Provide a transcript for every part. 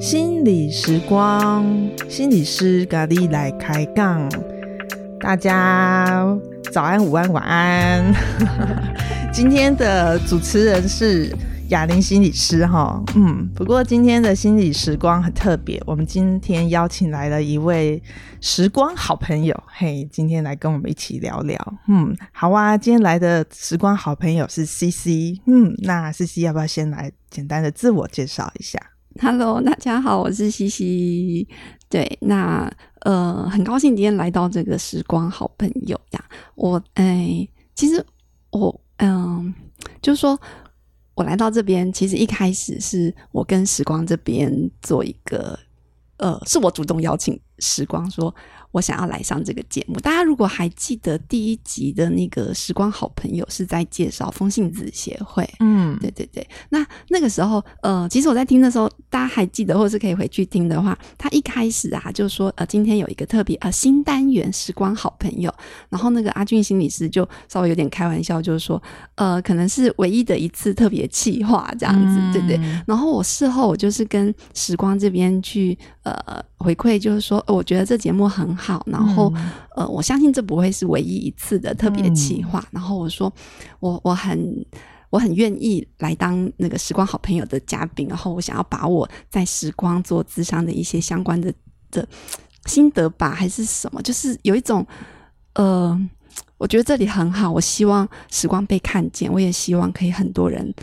心理时光，心理师咖喱来开杠。大家早安、午安、晚安。今天的主持人是雅铃心理师哈，嗯，不过今天的心理时光很特别，我们今天邀请来了一位时光好朋友，嘿，今天来跟我们一起聊聊，嗯，好啊，今天来的时光好朋友是 CC，嗯，那 CC 要不要先来简单的自我介绍一下？Hello，大家好，我是西西。对，那呃，很高兴今天来到这个时光好朋友呀。我哎，其实我嗯、就是说我来到这边，其实一开始是我跟时光这边做一个呃，是我主动邀请时光说。我想要来上这个节目。大家如果还记得第一集的那个时光好朋友是在介绍风信子协会，嗯，对对对。那那个时候，呃，其实我在听的时候，大家还记得，或是可以回去听的话，他一开始啊就说，呃，今天有一个特别呃新单元时光好朋友。然后那个阿俊心理师就稍微有点开玩笑，就是说，呃，可能是唯一的一次特别企划这样子，嗯、对对。然后我事后我就是跟时光这边去呃回馈，就是说，我觉得这节目很好。然后、嗯、呃，我相信这不会是唯一一次的特别企划。嗯、然后我说，我我很我很愿意来当那个时光好朋友的嘉宾。然后我想要把我在时光做咨商的一些相关的的心得吧，还是什么，就是有一种呃，我觉得这里很好。我希望时光被看见，我也希望可以很多人。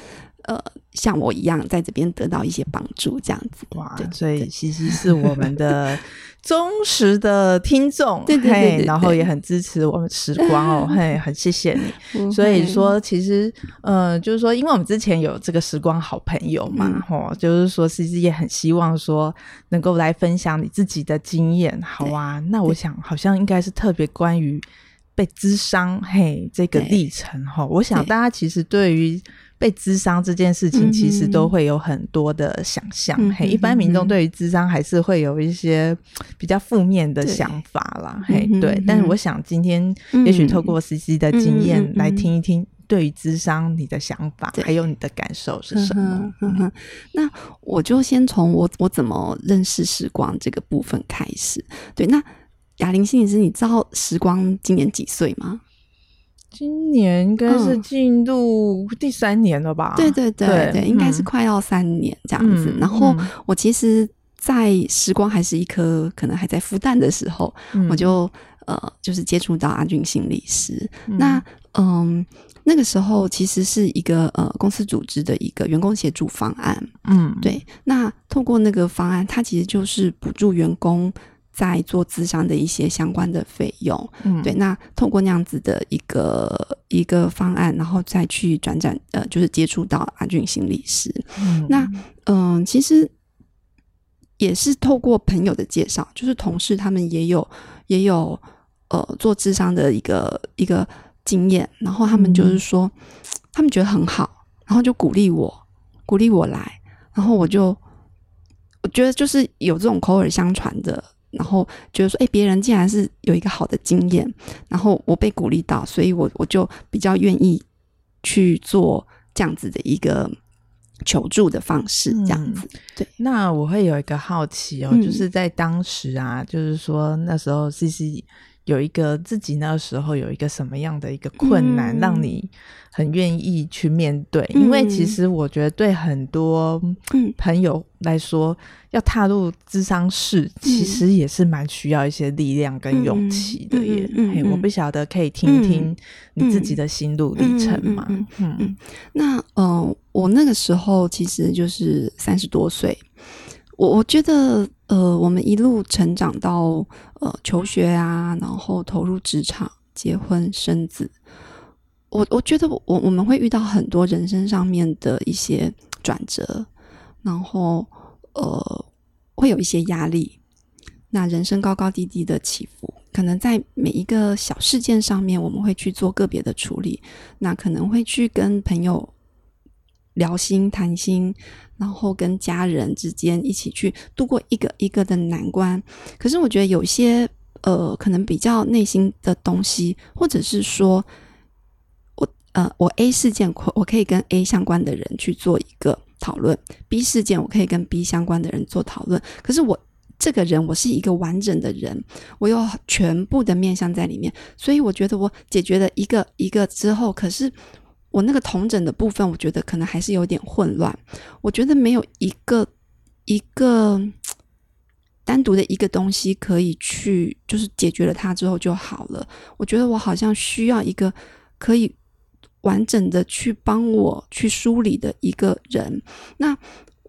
呃，像我一样在这边得到一些帮助，这样子哇，所以其实是我们的 忠实的听众，对对对，然后也很支持我们时光哦，嘿，很谢谢你。所以说，其实呃，就是说，因为我们之前有这个时光好朋友嘛，吼，就是说，其实也很希望说能够来分享你自己的经验，好啊。那我想，好像应该是特别关于被咨商嘿这个历程哈。我想大家其实对于被智商这件事情，其实都会有很多的想象。嗯、嘿，一般民众对于智商还是会有一些比较负面的想法啦。嘿，对。但是我想今天也许透过 CC 的经验来听一听，对于智商你的想法还有你的感受是什么？那我就先从我我怎么认识时光这个部分开始。对，那雅铃心理师，你知道时光今年几岁吗？今年应该是进入第三年了吧？嗯、对对对对，对应该是快要三年这样子。嗯、然后我其实，在时光还是一颗可能还在孵蛋的时候，嗯、我就呃，就是接触到阿俊心理师。嗯那嗯，那个时候其实是一个呃公司组织的一个员工协助方案。嗯，对。那透过那个方案，它其实就是补助员工。在做智商的一些相关的费用，嗯，对，那透过那样子的一个一个方案，然后再去转转，呃，就是接触到阿俊心理师，嗯，那嗯、呃，其实也是透过朋友的介绍，就是同事他们也有也有呃做智商的一个一个经验，然后他们就是说，嗯、他们觉得很好，然后就鼓励我，鼓励我来，然后我就我觉得就是有这种口耳相传的。然后觉得说，哎，别人竟然是有一个好的经验，然后我被鼓励到，所以我我就比较愿意去做这样子的一个求助的方式，这样子。嗯、对，那我会有一个好奇哦，嗯、就是在当时啊，就是说那时候 CC 有一个自己那时候有一个什么样的一个困难，让你很愿意去面对？嗯、因为其实我觉得对很多朋友来说。要踏入智商室，其实也是蛮需要一些力量跟勇气的耶。嘿，我不晓得可以听听你自己的心路历程吗？嗯，那呃，我那个时候其实就是三十多岁。我我觉得呃，我们一路成长到呃求学啊，然后投入职场、结婚、生子。我我觉得我我们会遇到很多人生上面的一些转折，然后。呃，会有一些压力。那人生高高低低的起伏，可能在每一个小事件上面，我们会去做个别的处理。那可能会去跟朋友聊心谈心，然后跟家人之间一起去度过一个一个的难关。可是我觉得有些呃，可能比较内心的东西，或者是说，呃，我 A 事件，我可以跟 A 相关的人去做一个讨论；B 事件，我可以跟 B 相关的人做讨论。可是我这个人，我是一个完整的人，我有全部的面向在里面，所以我觉得我解决了一个一个之后，可是我那个同整的部分，我觉得可能还是有点混乱。我觉得没有一个一个。单独的一个东西可以去，就是解决了它之后就好了。我觉得我好像需要一个可以完整的去帮我去梳理的一个人。那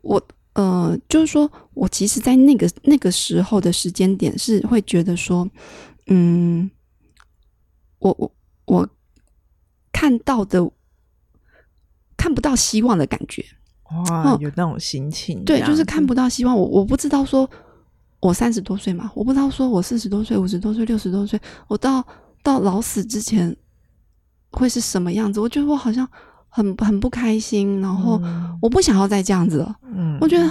我呃，就是说我其实，在那个那个时候的时间点，是会觉得说，嗯，我我我看到的看不到希望的感觉。哇，有那种心情，对，就是看不到希望。我我不知道说。我三十多岁嘛，我不知道说我四十多岁、五十多岁、六十多岁，我到到老死之前会是什么样子？我觉得我好像很很不开心，然后我不想要再这样子了。嗯，我觉得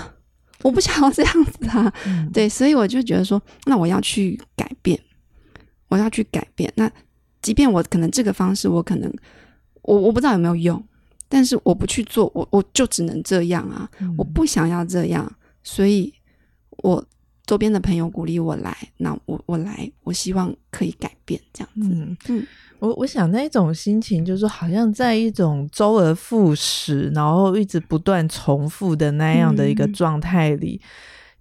我不想要这样子啊。嗯，对，所以我就觉得说，那我要去改变，我要去改变。那即便我可能这个方式，我可能我我不知道有没有用，但是我不去做，我我就只能这样啊。我不想要这样，所以我。周边的朋友鼓励我来，那我我来，我希望可以改变这样子。嗯嗯，我我想那种心情，就是好像在一种周而复始，然后一直不断重复的那样的一个状态里，嗯、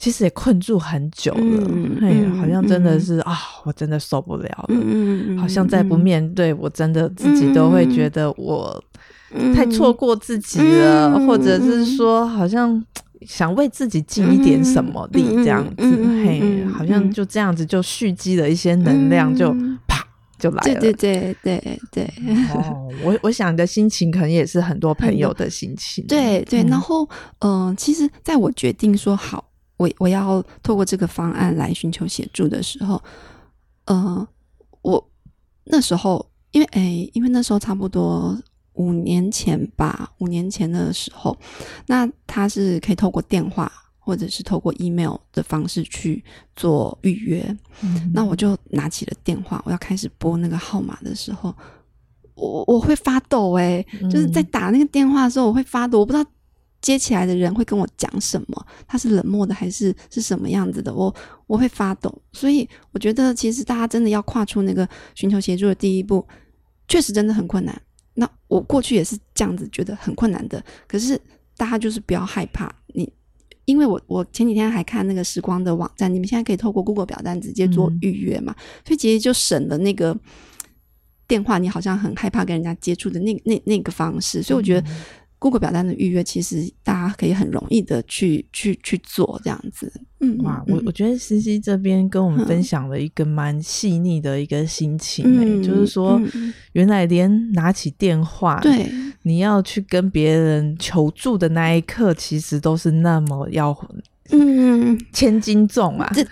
其实也困住很久了。嗯，嗯好像真的是、嗯、啊，我真的受不了了。嗯，好像再不面对，我真的自己都会觉得我太错过自己了，嗯、或者是说好像。想为自己尽一点什么力，这样子，嗯、嘿，嗯、好像就这样子就蓄积了一些能量，就、嗯、啪就来了。对对对对对。哦，我 我想的心情可能也是很多朋友的心情。对对，然后嗯、呃，其实在我决定说好，我我要透过这个方案来寻求协助的时候，呃，我那时候因为哎，因为那时候差不多。五年前吧，五年前的时候，那他是可以透过电话或者是透过 email 的方式去做预约。嗯、那我就拿起了电话，我要开始拨那个号码的时候，我我会发抖诶、就是在打那个电话的时候，我会发抖，我不知道接起来的人会跟我讲什么，他是冷漠的还是是什么样子的，我我会发抖。所以我觉得，其实大家真的要跨出那个寻求协助的第一步，确实真的很困难。那我过去也是这样子觉得很困难的，可是大家就是不要害怕你，因为我我前几天还看那个时光的网站，你们现在可以透过 Google 表单直接做预约嘛，嗯、所以其实就省了那个电话，你好像很害怕跟人家接触的那那那个方式，所以我觉得。Google 表单的预约，其实大家可以很容易的去去去做这样子。嗯，哇，我我觉得西西这边跟我们分享了一个蛮细腻的一个心情、欸，嗯、就是说，原来连拿起电话，对、嗯，你要去跟别人求助的那一刻，其实都是那么要，嗯，千斤重啊。这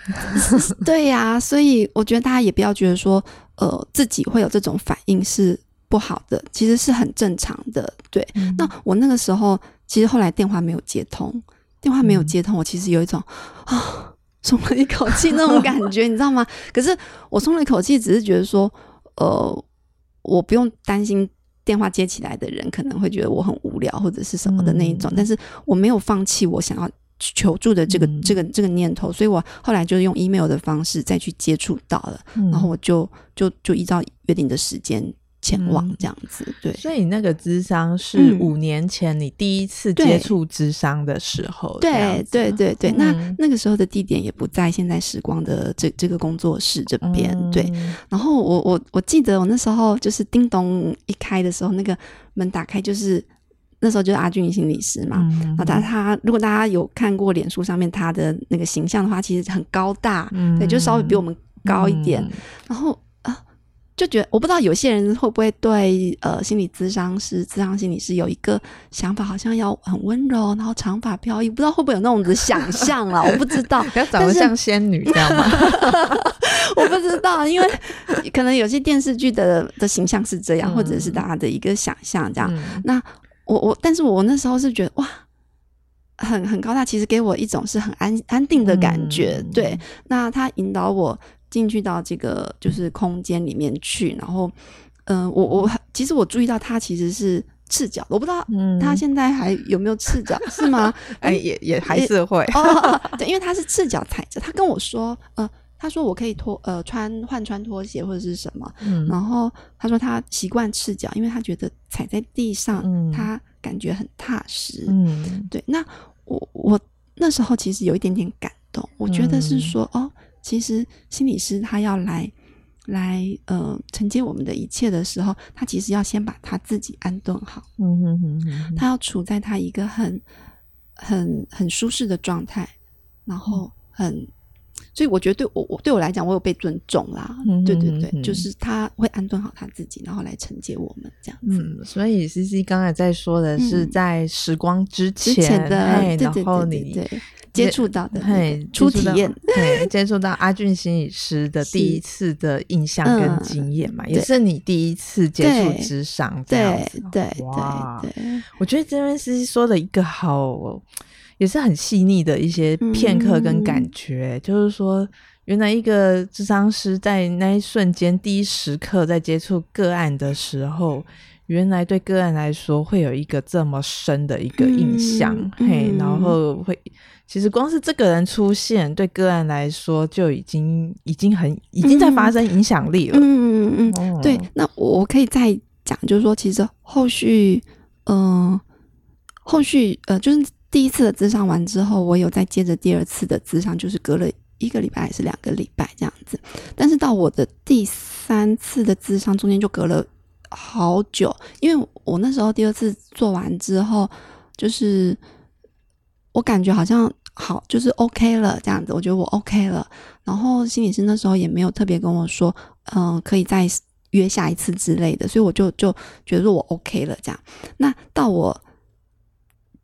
对呀、啊，所以我觉得大家也不要觉得说，呃，自己会有这种反应是。不好的，其实是很正常的。对，嗯、那我那个时候，其实后来电话没有接通，电话没有接通，我其实有一种啊，松了一口气那种感觉，你知道吗？可是我松了一口气，只是觉得说，呃，我不用担心电话接起来的人可能会觉得我很无聊或者是什么的那一种，嗯、但是我没有放弃我想要求助的这个、嗯、这个这个念头，所以我后来就用 email 的方式再去接触到了，嗯、然后我就就就依照约定的时间。前往这样子，嗯、对，所以那个智商是五年前你第一次接触智商的时候，对对对对，嗯、那那个时候的地点也不在现在时光的这这个工作室这边，嗯、对。然后我我我记得我那时候就是叮咚一开的时候，那个门打开，就是那时候就是阿俊心理师嘛，嗯、然后他他如果大家有看过脸书上面他的那个形象的话，其实很高大，嗯、对，就稍微比我们高一点，嗯、然后。就觉得我不知道有些人会不会对呃心理咨商师、咨商心理师有一个想法，好像要很温柔，然后长发飘逸，不知道会不会有那种的想象啦，我不知道，要长得像仙女这样吗？我不知道，因为可能有些电视剧的的形象是这样，或者是大家的一个想象这样。嗯、那我我，但是我那时候是觉得哇，很很高大，其实给我一种是很安安定的感觉。嗯、对，那他引导我。进去到这个就是空间里面去，然后，嗯、呃，我我其实我注意到他其实是赤脚，我不知道他现在还有没有赤脚，嗯、是吗？哎，也也还是会。哦，对，因为他是赤脚踩着，他跟我说，呃，他说我可以脱呃穿换穿拖鞋或者是什么，嗯，然后他说他习惯赤脚，因为他觉得踩在地上，嗯、他感觉很踏实，嗯，对，那我我那时候其实有一点点感动，我觉得是说、嗯、哦。其实心理师他要来来呃承接我们的一切的时候，他其实要先把他自己安顿好。嗯哼哼哼，他要处在他一个很很很舒适的状态，然后很。所以我觉得对我我对我来讲，我有被尊重啦。嗯、对对对，就是他会安顿好他自己，然后来承接我们这样子。嗯，所以 CC 刚才在说的是在时光之前，嗯、之前的，然后你接触到的，嘿，初体验，嘿，接触到阿俊心理师的第一次的印象跟经验嘛，也是你第一次接触智商这样子。对对对对，我觉得这边 CC 说的一个好。也是很细腻的一些片刻跟感觉，嗯、就是说，原来一个智商师在那一瞬间、第一时刻在接触个案的时候，原来对个案来说会有一个这么深的一个印象，嗯、嘿，然后会，其实光是这个人出现，对个案来说就已经已经很已经在发生影响力了。嗯嗯嗯嗯，哦、对。那我可以再讲，就是说，其实后续，嗯、呃，后续呃，就是。第一次的咨商完之后，我有再接着第二次的咨商，就是隔了一个礼拜还是两个礼拜这样子。但是到我的第三次的咨商中间就隔了好久，因为我那时候第二次做完之后，就是我感觉好像好，就是 OK 了这样子，我觉得我 OK 了。然后心理师那时候也没有特别跟我说，嗯、可以再约下一次之类的，所以我就就觉得我 OK 了这样。那到我。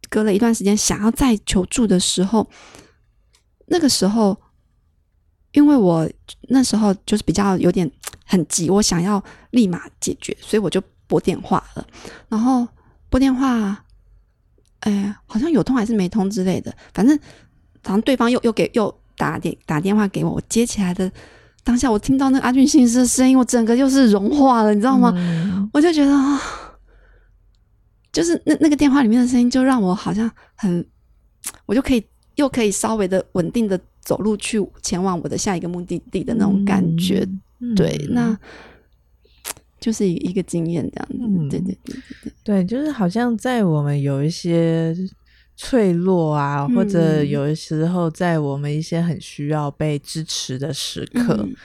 隔了一段时间，想要再求助的时候，那个时候，因为我那时候就是比较有点很急，我想要立马解决，所以我就拨电话了。然后拨电话，哎，好像有通还是没通之类的，反正好像对方又又给又打电打电话给我，我接起来的当下，我听到那个阿俊心理师的声音，我整个就是融化了，你知道吗？嗯、我就觉得啊。就是那那个电话里面的声音，就让我好像很，我就可以又可以稍微的稳定的走路去前往我的下一个目的地的那种感觉，嗯、对，那就是一个经验这样子，对对对对，对，就是好像在我们有一些脆弱啊，或者有的时候在我们一些很需要被支持的时刻。嗯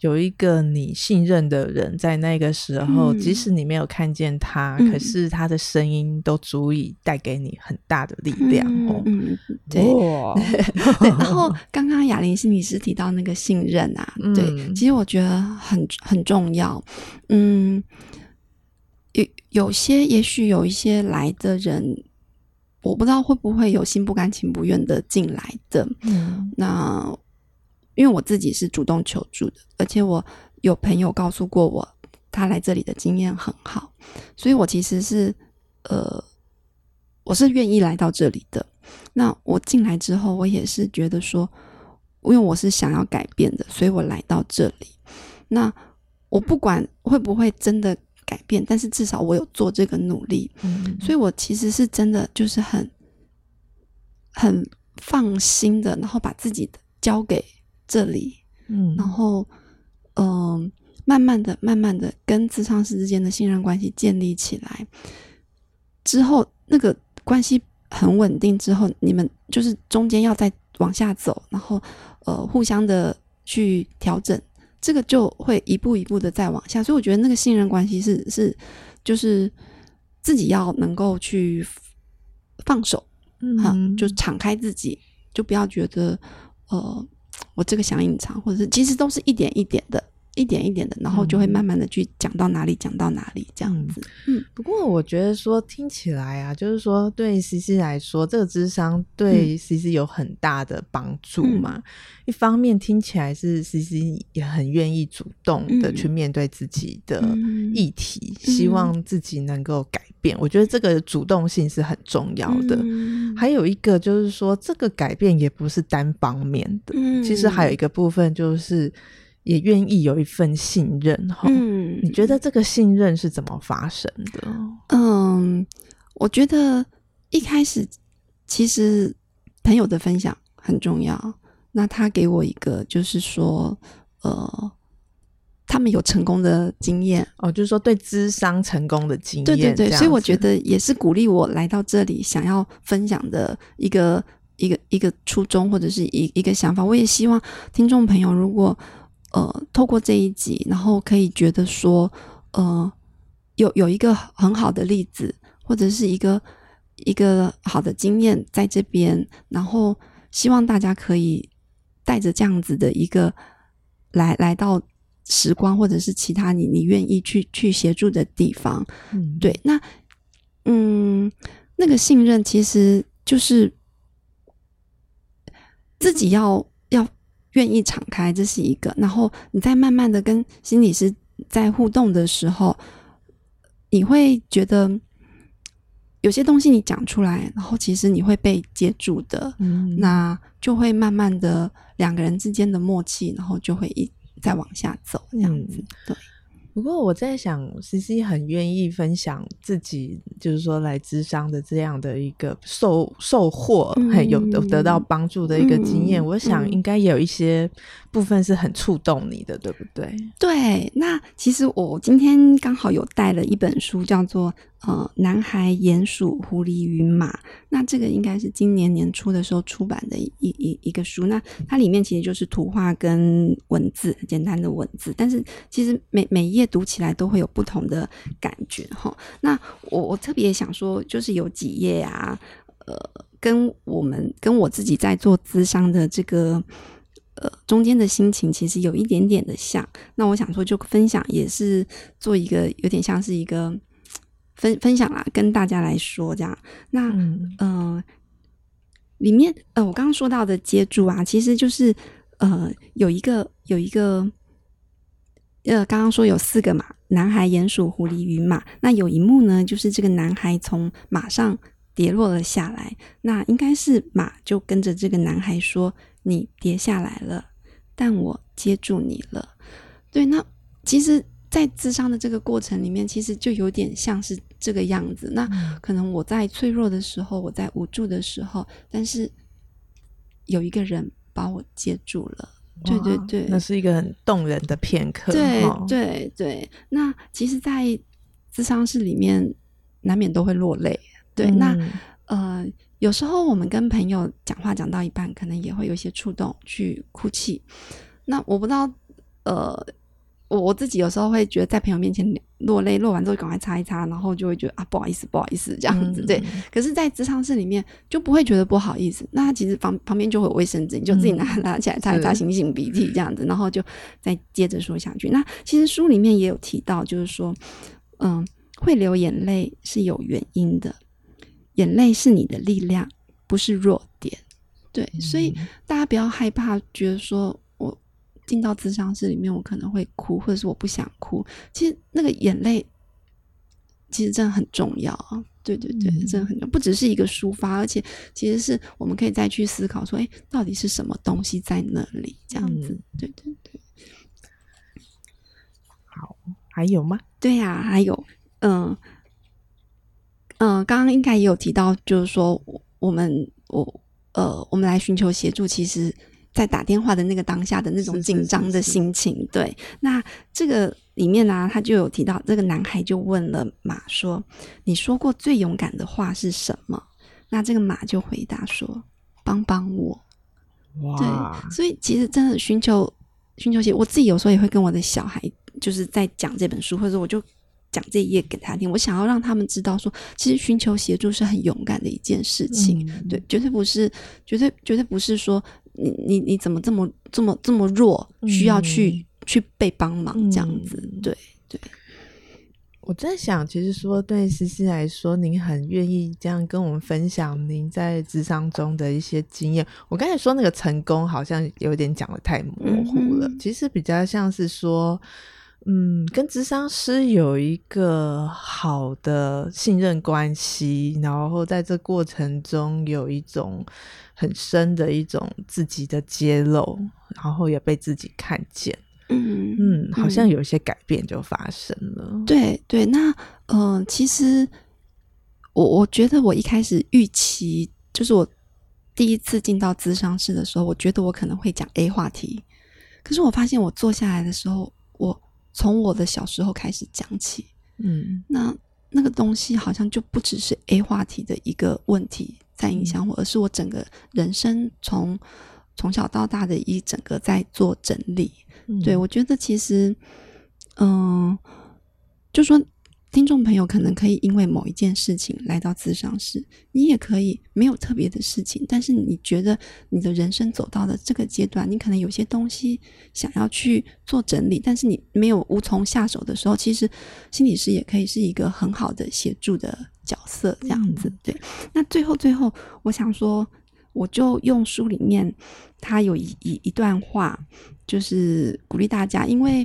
有一个你信任的人在那个时候，嗯、即使你没有看见他，嗯、可是他的声音都足以带给你很大的力量哦。嗯，对。对，然后 刚刚雅玲心理师提到那个信任啊，嗯、对，其实我觉得很很重要。嗯，有有些，也许有一些来的人，我不知道会不会有心不甘情不愿的进来的。嗯，那。因为我自己是主动求助的，而且我有朋友告诉过我，他来这里的经验很好，所以我其实是呃，我是愿意来到这里的。那我进来之后，我也是觉得说，因为我是想要改变的，所以我来到这里。那我不管会不会真的改变，但是至少我有做这个努力，嗯，所以我其实是真的就是很很放心的，然后把自己的交给。这里，嗯，然后，嗯、呃，慢慢的、慢慢的跟咨商师之间的信任关系建立起来。之后，那个关系很稳定之后，你们就是中间要再往下走，然后，呃，互相的去调整，这个就会一步一步的再往下。所以我觉得那个信任关系是是，就是自己要能够去放手，嗯哼，就敞开自己，就不要觉得，呃。我这个想隐藏，或者是其实都是一点一点的，一点一点的，然后就会慢慢的去讲到哪里，讲到哪里这样子。嗯，不过我觉得说听起来啊，就是说对 CC 来说，这个智商对 CC 有很大的帮助嘛。嗯、一方面听起来是 CC 也很愿意主动的去面对自己的议题，嗯、希望自己能够改变。我觉得这个主动性是很重要的。嗯、还有一个就是说，这个改变也不是单方面的，嗯、其实还有一个部分就是。也愿意有一份信任哈。嗯，你觉得这个信任是怎么发生的？嗯，我觉得一开始其实朋友的分享很重要。那他给我一个，就是说，呃。他们有成功的经验哦，就是说对智商成功的经验，对对对，所以我觉得也是鼓励我来到这里想要分享的一个一个一个初衷或者是一一个想法。我也希望听众朋友如果呃透过这一集，然后可以觉得说呃有有一个很好的例子，或者是一个一个好的经验在这边，然后希望大家可以带着这样子的一个来来到。时光，或者是其他你你愿意去去协助的地方，嗯，对，那嗯，那个信任其实就是自己要要愿意敞开，这是一个。然后你在慢慢的跟心理师在互动的时候，你会觉得有些东西你讲出来，然后其实你会被接住的，嗯，那就会慢慢的两个人之间的默契，然后就会一。再往下走，这样子，对。不过我在想，CC 很愿意分享自己，就是说来智商的这样的一个受受获，很、嗯、有得得到帮助的一个经验。嗯、我想应该有一些部分是很触动你的，对不对？对。那其实我今天刚好有带了一本书，叫做。呃，男孩、鼹鼠、狐狸与马，那这个应该是今年年初的时候出版的一一一个书。那它里面其实就是图画跟文字，简单的文字，但是其实每每一页读起来都会有不同的感觉哈。那我我特别想说，就是有几页啊，呃，跟我们跟我自己在做咨商的这个呃中间的心情，其实有一点点的像。那我想说，就分享也是做一个有点像是一个。分分享啦，跟大家来说这样。那嗯、呃，里面呃，我刚刚说到的接住啊，其实就是呃，有一个有一个呃，刚刚说有四个嘛，男孩、鼹鼠、狐狸与马。那有一幕呢，就是这个男孩从马上跌落了下来，那应该是马就跟着这个男孩说：“你跌下来了，但我接住你了。”对，那其实。在咨商的这个过程里面，其实就有点像是这个样子。那可能我在脆弱的时候，我在无助的时候，但是有一个人把我接住了。对对对，那是一个很动人的片刻。对对对，那其实，在咨商室里面难免都会落泪。对，嗯、那呃，有时候我们跟朋友讲话讲到一半，可能也会有一些触动，去哭泣。那我不知道，呃。我我自己有时候会觉得在朋友面前落泪，落完之后赶快擦一擦，然后就会觉得啊不好意思不好意思这样子，对。可是，在职场室里面就不会觉得不好意思。那其实旁旁边就会有卫生纸，你就自己拿拿起来擦一擦，擤擤鼻涕这样子，然后就再接着说下去。那其实书里面也有提到，就是说，嗯，会流眼泪是有原因的，眼泪是你的力量，不是弱点。对，所以大家不要害怕，觉得说。进到咨商室里面，我可能会哭，或者是我不想哭。其实那个眼泪，其实真的很重要。对对对，嗯、真的很重要，不只是一个抒发，而且其实是我们可以再去思考说，哎，到底是什么东西在那里？这样子，嗯、对对对。好，还有吗？对呀、啊，还有，嗯嗯，刚刚应该也有提到，就是说，我们我呃，我们来寻求协助，其实。在打电话的那个当下的那种紧张的心情，是是是是对。那这个里面呢、啊，他就有提到，这个男孩就问了马说：“你说过最勇敢的话是什么？”那这个马就回答说：“帮帮我。”哇！对，所以其实真的寻求寻求协，我自己有时候也会跟我的小孩，就是在讲这本书，或者我就讲这一页给他听。我想要让他们知道说，其实寻求协助是很勇敢的一件事情。嗯、对，绝对不是，绝对绝对不是说。你你你怎么这么这么这么弱，需要去、嗯、去被帮忙这样子？嗯、对对。我在想，其实说对思思来说，您很愿意这样跟我们分享您在咨商中的一些经验。我刚才说那个成功，好像有点讲得太模糊了。嗯、其实比较像是说，嗯，跟智商师有一个好的信任关系，然后在这过程中有一种。很深的一种自己的揭露，然后也被自己看见。嗯嗯，好像有一些改变就发生了。对对，那嗯、呃，其实我我觉得我一开始预期，就是我第一次进到咨商室的时候，我觉得我可能会讲 A 话题，可是我发现我坐下来的时候，我从我的小时候开始讲起，嗯，那那个东西好像就不只是 A 话题的一个问题在影响我，而是我整个人生从从小到大的一整个在做整理。嗯、对，我觉得其实，嗯、呃，就说听众朋友可能可以因为某一件事情来到咨商室，你也可以没有特别的事情，但是你觉得你的人生走到了这个阶段，你可能有些东西想要去做整理，但是你没有无从下手的时候，其实心理师也可以是一个很好的协助的角色，这样子。嗯、对，那最后最后，我想说。我就用书里面，他有一一一段话，就是鼓励大家，因为，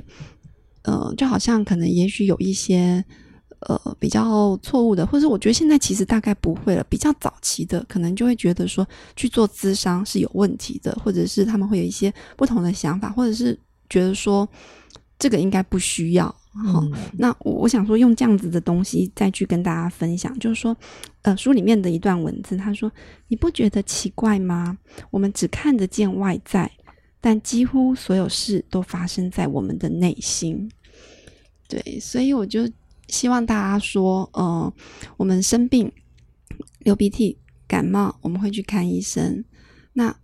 呃，就好像可能也许有一些，呃，比较错误的，或者我觉得现在其实大概不会了。比较早期的，可能就会觉得说去做咨商是有问题的，或者是他们会有一些不同的想法，或者是觉得说这个应该不需要。好，嗯、那我我想说，用这样子的东西再去跟大家分享，就是说，呃，书里面的一段文字，他说：“你不觉得奇怪吗？我们只看得见外在，但几乎所有事都发生在我们的内心。”对，所以我就希望大家说，呃，我们生病、流鼻涕、感冒，我们会去看医生。那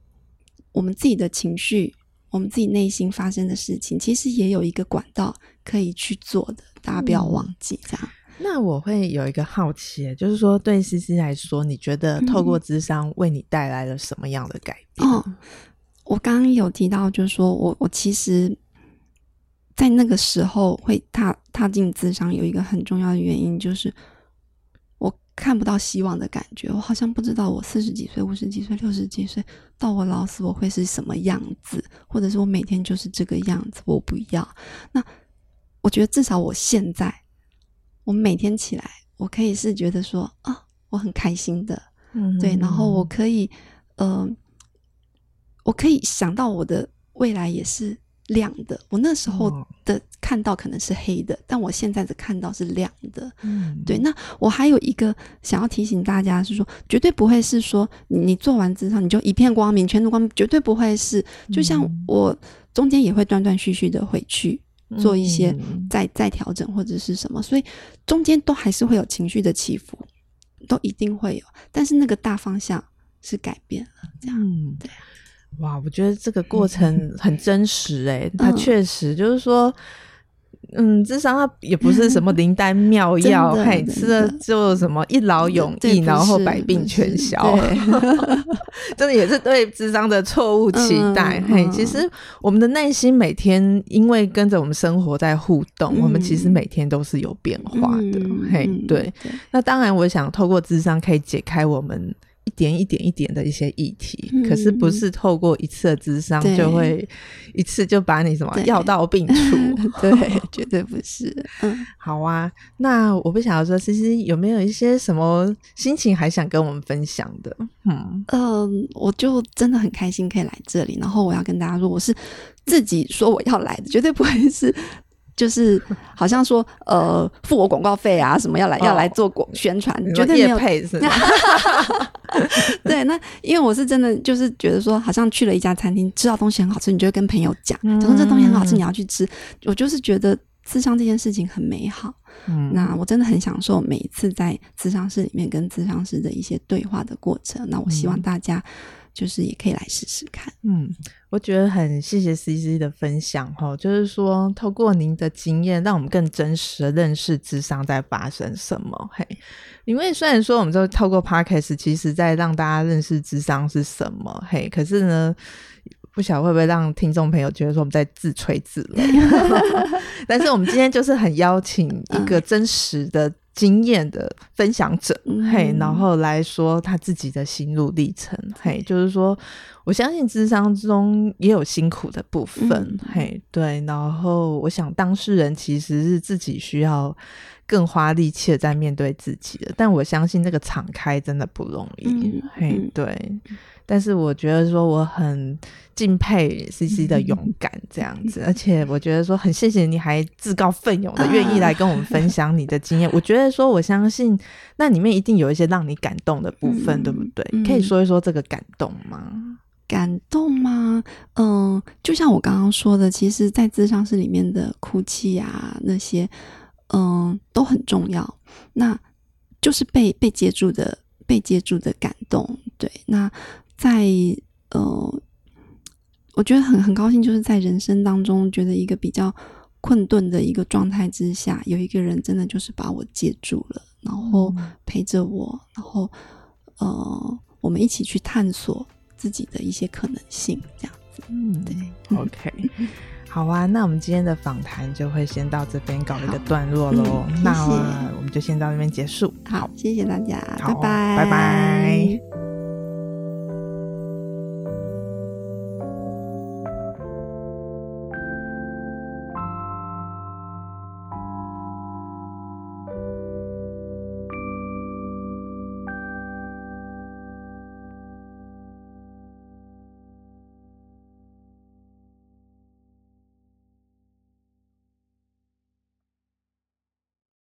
我们自己的情绪。我们自己内心发生的事情，其实也有一个管道可以去做的，大家不要忘记这样。嗯、那我会有一个好奇，就是说对 CC 来说，你觉得透过智商为你带来了什么样的改变？嗯、哦，我刚刚有提到，就是说我我其实，在那个时候会踏踏进自商，有一个很重要的原因就是我。看不到希望的感觉，我好像不知道我四十几岁、五十几岁、六十几岁到我老死我会是什么样子，或者是我每天就是这个样子，我不要。那我觉得至少我现在，我每天起来，我可以是觉得说啊，我很开心的，嗯，对，然后我可以，呃，我可以想到我的未来也是。亮的，我那时候的看到可能是黑的，哦、但我现在的看到是亮的。嗯，对。那我还有一个想要提醒大家是说，绝对不会是说你，你做完之后你就一片光明，全都光明，绝对不会是。就像我中间也会断断续续的回去做一些再再调整或者是什么，所以中间都还是会有情绪的起伏，都一定会有。但是那个大方向是改变了，这样、嗯、对。哇，我觉得这个过程很真实哎、欸，它确实就是说，嗯，智商它也不是什么灵丹妙 药，嘿，吃了就什么一劳永逸，然后百病全消，真的也是对智商的错误期待。嘿、嗯，其实我们的内心每天因为跟着我们生活在互动，嗯、我们其实每天都是有变化的。嗯、嘿，对，那当然，我想透过智商可以解开我们。一点一点一点的一些议题，嗯、可是不是透过一次的智商就会一次就把你什么药到病除？对，绝对不是。嗯，好啊。那我不想要说，其实有没有一些什么心情还想跟我们分享的？嗯嗯、呃，我就真的很开心可以来这里。然后我要跟大家说，我是自己说我要来的，绝对不会是。就是好像说，呃，付我广告费啊，什么要来、哦、要来做广宣传，绝对没有配是吗？对，那因为我是真的就是觉得说，好像去了一家餐厅，吃到东西很好吃，你就会跟朋友讲，讲说这东西很好吃，你要去吃。我就是觉得智商这件事情很美好，嗯，那我真的很享受每一次在咨商室里面跟咨商师的一些对话的过程。那我希望大家。就是也可以来试试看，嗯，我觉得很谢谢 CC 的分享哈，就是说透过您的经验，让我们更真实的认识智商在发生什么。嘿，因为虽然说我们都透过 Podcast，其实在让大家认识智商是什么，嘿，可是呢，不晓得会不会让听众朋友觉得说我们在自吹自擂。但是我们今天就是很邀请一个真实的。经验的分享者，嘿，然后来说他自己的心路历程，嘿，就是说，我相信智商中也有辛苦的部分，嘿，对，然后我想当事人其实是自己需要更花力气的在面对自己了。但我相信那个敞开真的不容易，嗯、嘿，对。但是我觉得说我很敬佩 CC 的勇敢这样子，而且我觉得说很谢谢你还自告奋勇的愿意来跟我们分享你的经验。我觉得说我相信那里面一定有一些让你感动的部分，对不对？可以说一说这个感动吗？感动吗？嗯，就像我刚刚说的，其实，在智商室里面的哭泣啊，那些，嗯，都很重要。那就是被被接住的，被接住的感动。对，那在呃，我觉得很很高兴，就是在人生当中，觉得一个比较困顿的一个状态之下，有一个人真的就是把我接住了，然后陪着我，然后呃，我们一起去探索。自己的一些可能性，这样子，嗯，对，OK，好啊，那我们今天的访谈就会先到这边搞一个段落喽。嗯、那我们就先到这边结束。好，谢谢大家，好拜拜，拜拜。